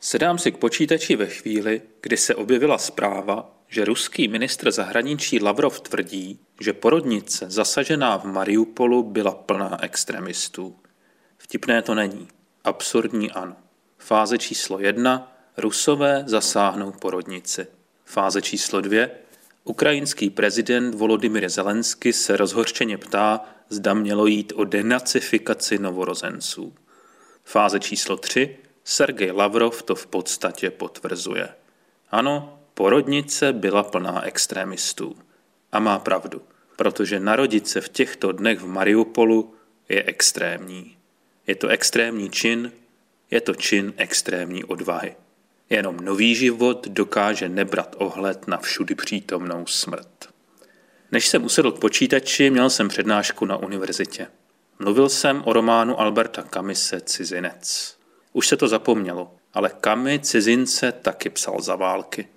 Sedám si k počítači ve chvíli, kdy se objevila zpráva, že ruský ministr zahraničí Lavrov tvrdí, že porodnice zasažená v Mariupolu byla plná extremistů. Vtipné to není. Absurdní ano. Fáze číslo jedna. Rusové zasáhnou porodnici. Fáze číslo dvě. Ukrajinský prezident Volodymyr Zelensky se rozhorčeně ptá, zda mělo jít o denacifikaci novorozenců. Fáze číslo tři. Sergej Lavrov to v podstatě potvrzuje. Ano, porodnice byla plná extremistů. A má pravdu, protože narodit se v těchto dnech v Mariupolu je extrémní. Je to extrémní čin, je to čin extrémní odvahy. Jenom nový život dokáže nebrat ohled na všudy přítomnou smrt. Než jsem usedl k počítači, měl jsem přednášku na univerzitě. Mluvil jsem o románu Alberta Kamise Cizinec. Už se to zapomnělo, ale Kamy cizince taky psal za války.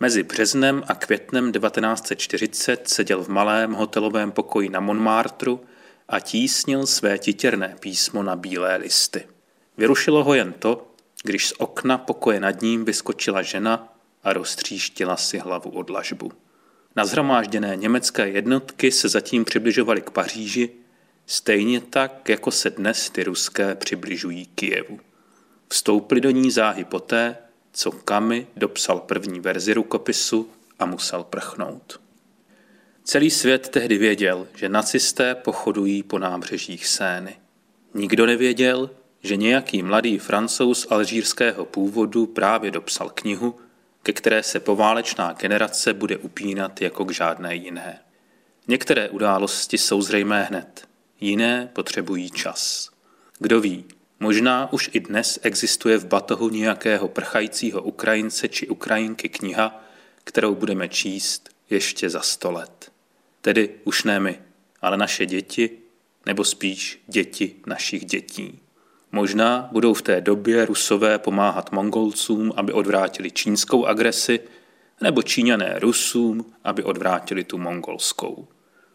Mezi březnem a květnem 1940 seděl v malém hotelovém pokoji na Montmartru a tísnil své titěrné písmo na bílé listy. Vyrušilo ho jen to, když z okna pokoje nad ním vyskočila žena a roztříštila si hlavu od lažbu. Nazhromážděné německé jednotky se zatím přibližovaly k Paříži, stejně tak, jako se dnes ty ruské přibližují Kijevu. Vstoupili do ní záhy poté, co Kamy dopsal první verzi rukopisu a musel prchnout. Celý svět tehdy věděl, že nacisté pochodují po nábřežích Sény. Nikdo nevěděl, že nějaký mladý francouz alžírského původu právě dopsal knihu, ke které se poválečná generace bude upínat jako k žádné jiné. Některé události jsou zřejmé hned, jiné potřebují čas. Kdo ví, možná už i dnes existuje v batohu nějakého prchajícího Ukrajince či Ukrajinky kniha, kterou budeme číst ještě za sto let. Tedy už ne my, ale naše děti, nebo spíš děti našich dětí. Možná budou v té době Rusové pomáhat Mongolcům, aby odvrátili čínskou agresi, nebo Číňané Rusům, aby odvrátili tu mongolskou.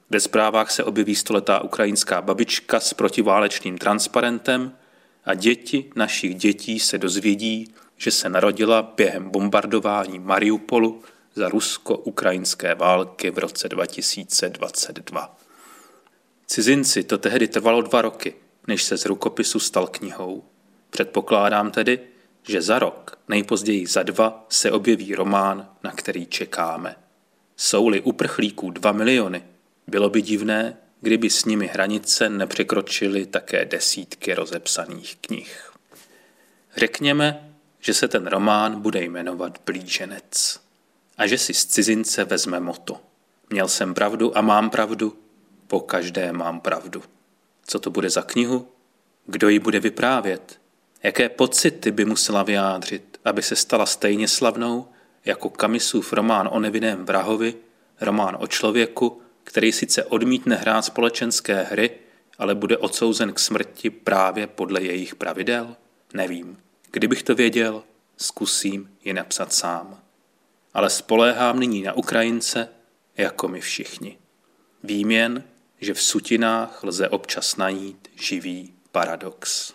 Ve zprávách se objeví stoletá ukrajinská babička s protiválečným transparentem a děti našich dětí se dozvědí, že se narodila během bombardování Mariupolu za rusko-ukrajinské války v roce 2022. Cizinci to tehdy trvalo dva roky, než se z rukopisu stal knihou. Předpokládám tedy, že za rok, nejpozději za dva, se objeví román, na který čekáme. Jsou-li uprchlíků dva miliony, bylo by divné, kdyby s nimi hranice nepřekročily také desítky rozepsaných knih. Řekněme, že se ten román bude jmenovat Blíženec a že si z cizince vezme moto. Měl jsem pravdu a mám pravdu, po každé mám pravdu. Co to bude za knihu? Kdo ji bude vyprávět? Jaké pocity by musela vyjádřit, aby se stala stejně slavnou jako Kamisův román o nevinném vrahovi, román o člověku, který sice odmítne hrát společenské hry, ale bude odsouzen k smrti právě podle jejich pravidel? Nevím. Kdybych to věděl, zkusím ji napsat sám. Ale spoléhám nyní na Ukrajince, jako my všichni. Vím jen, že v sutinách lze občas najít živý paradox.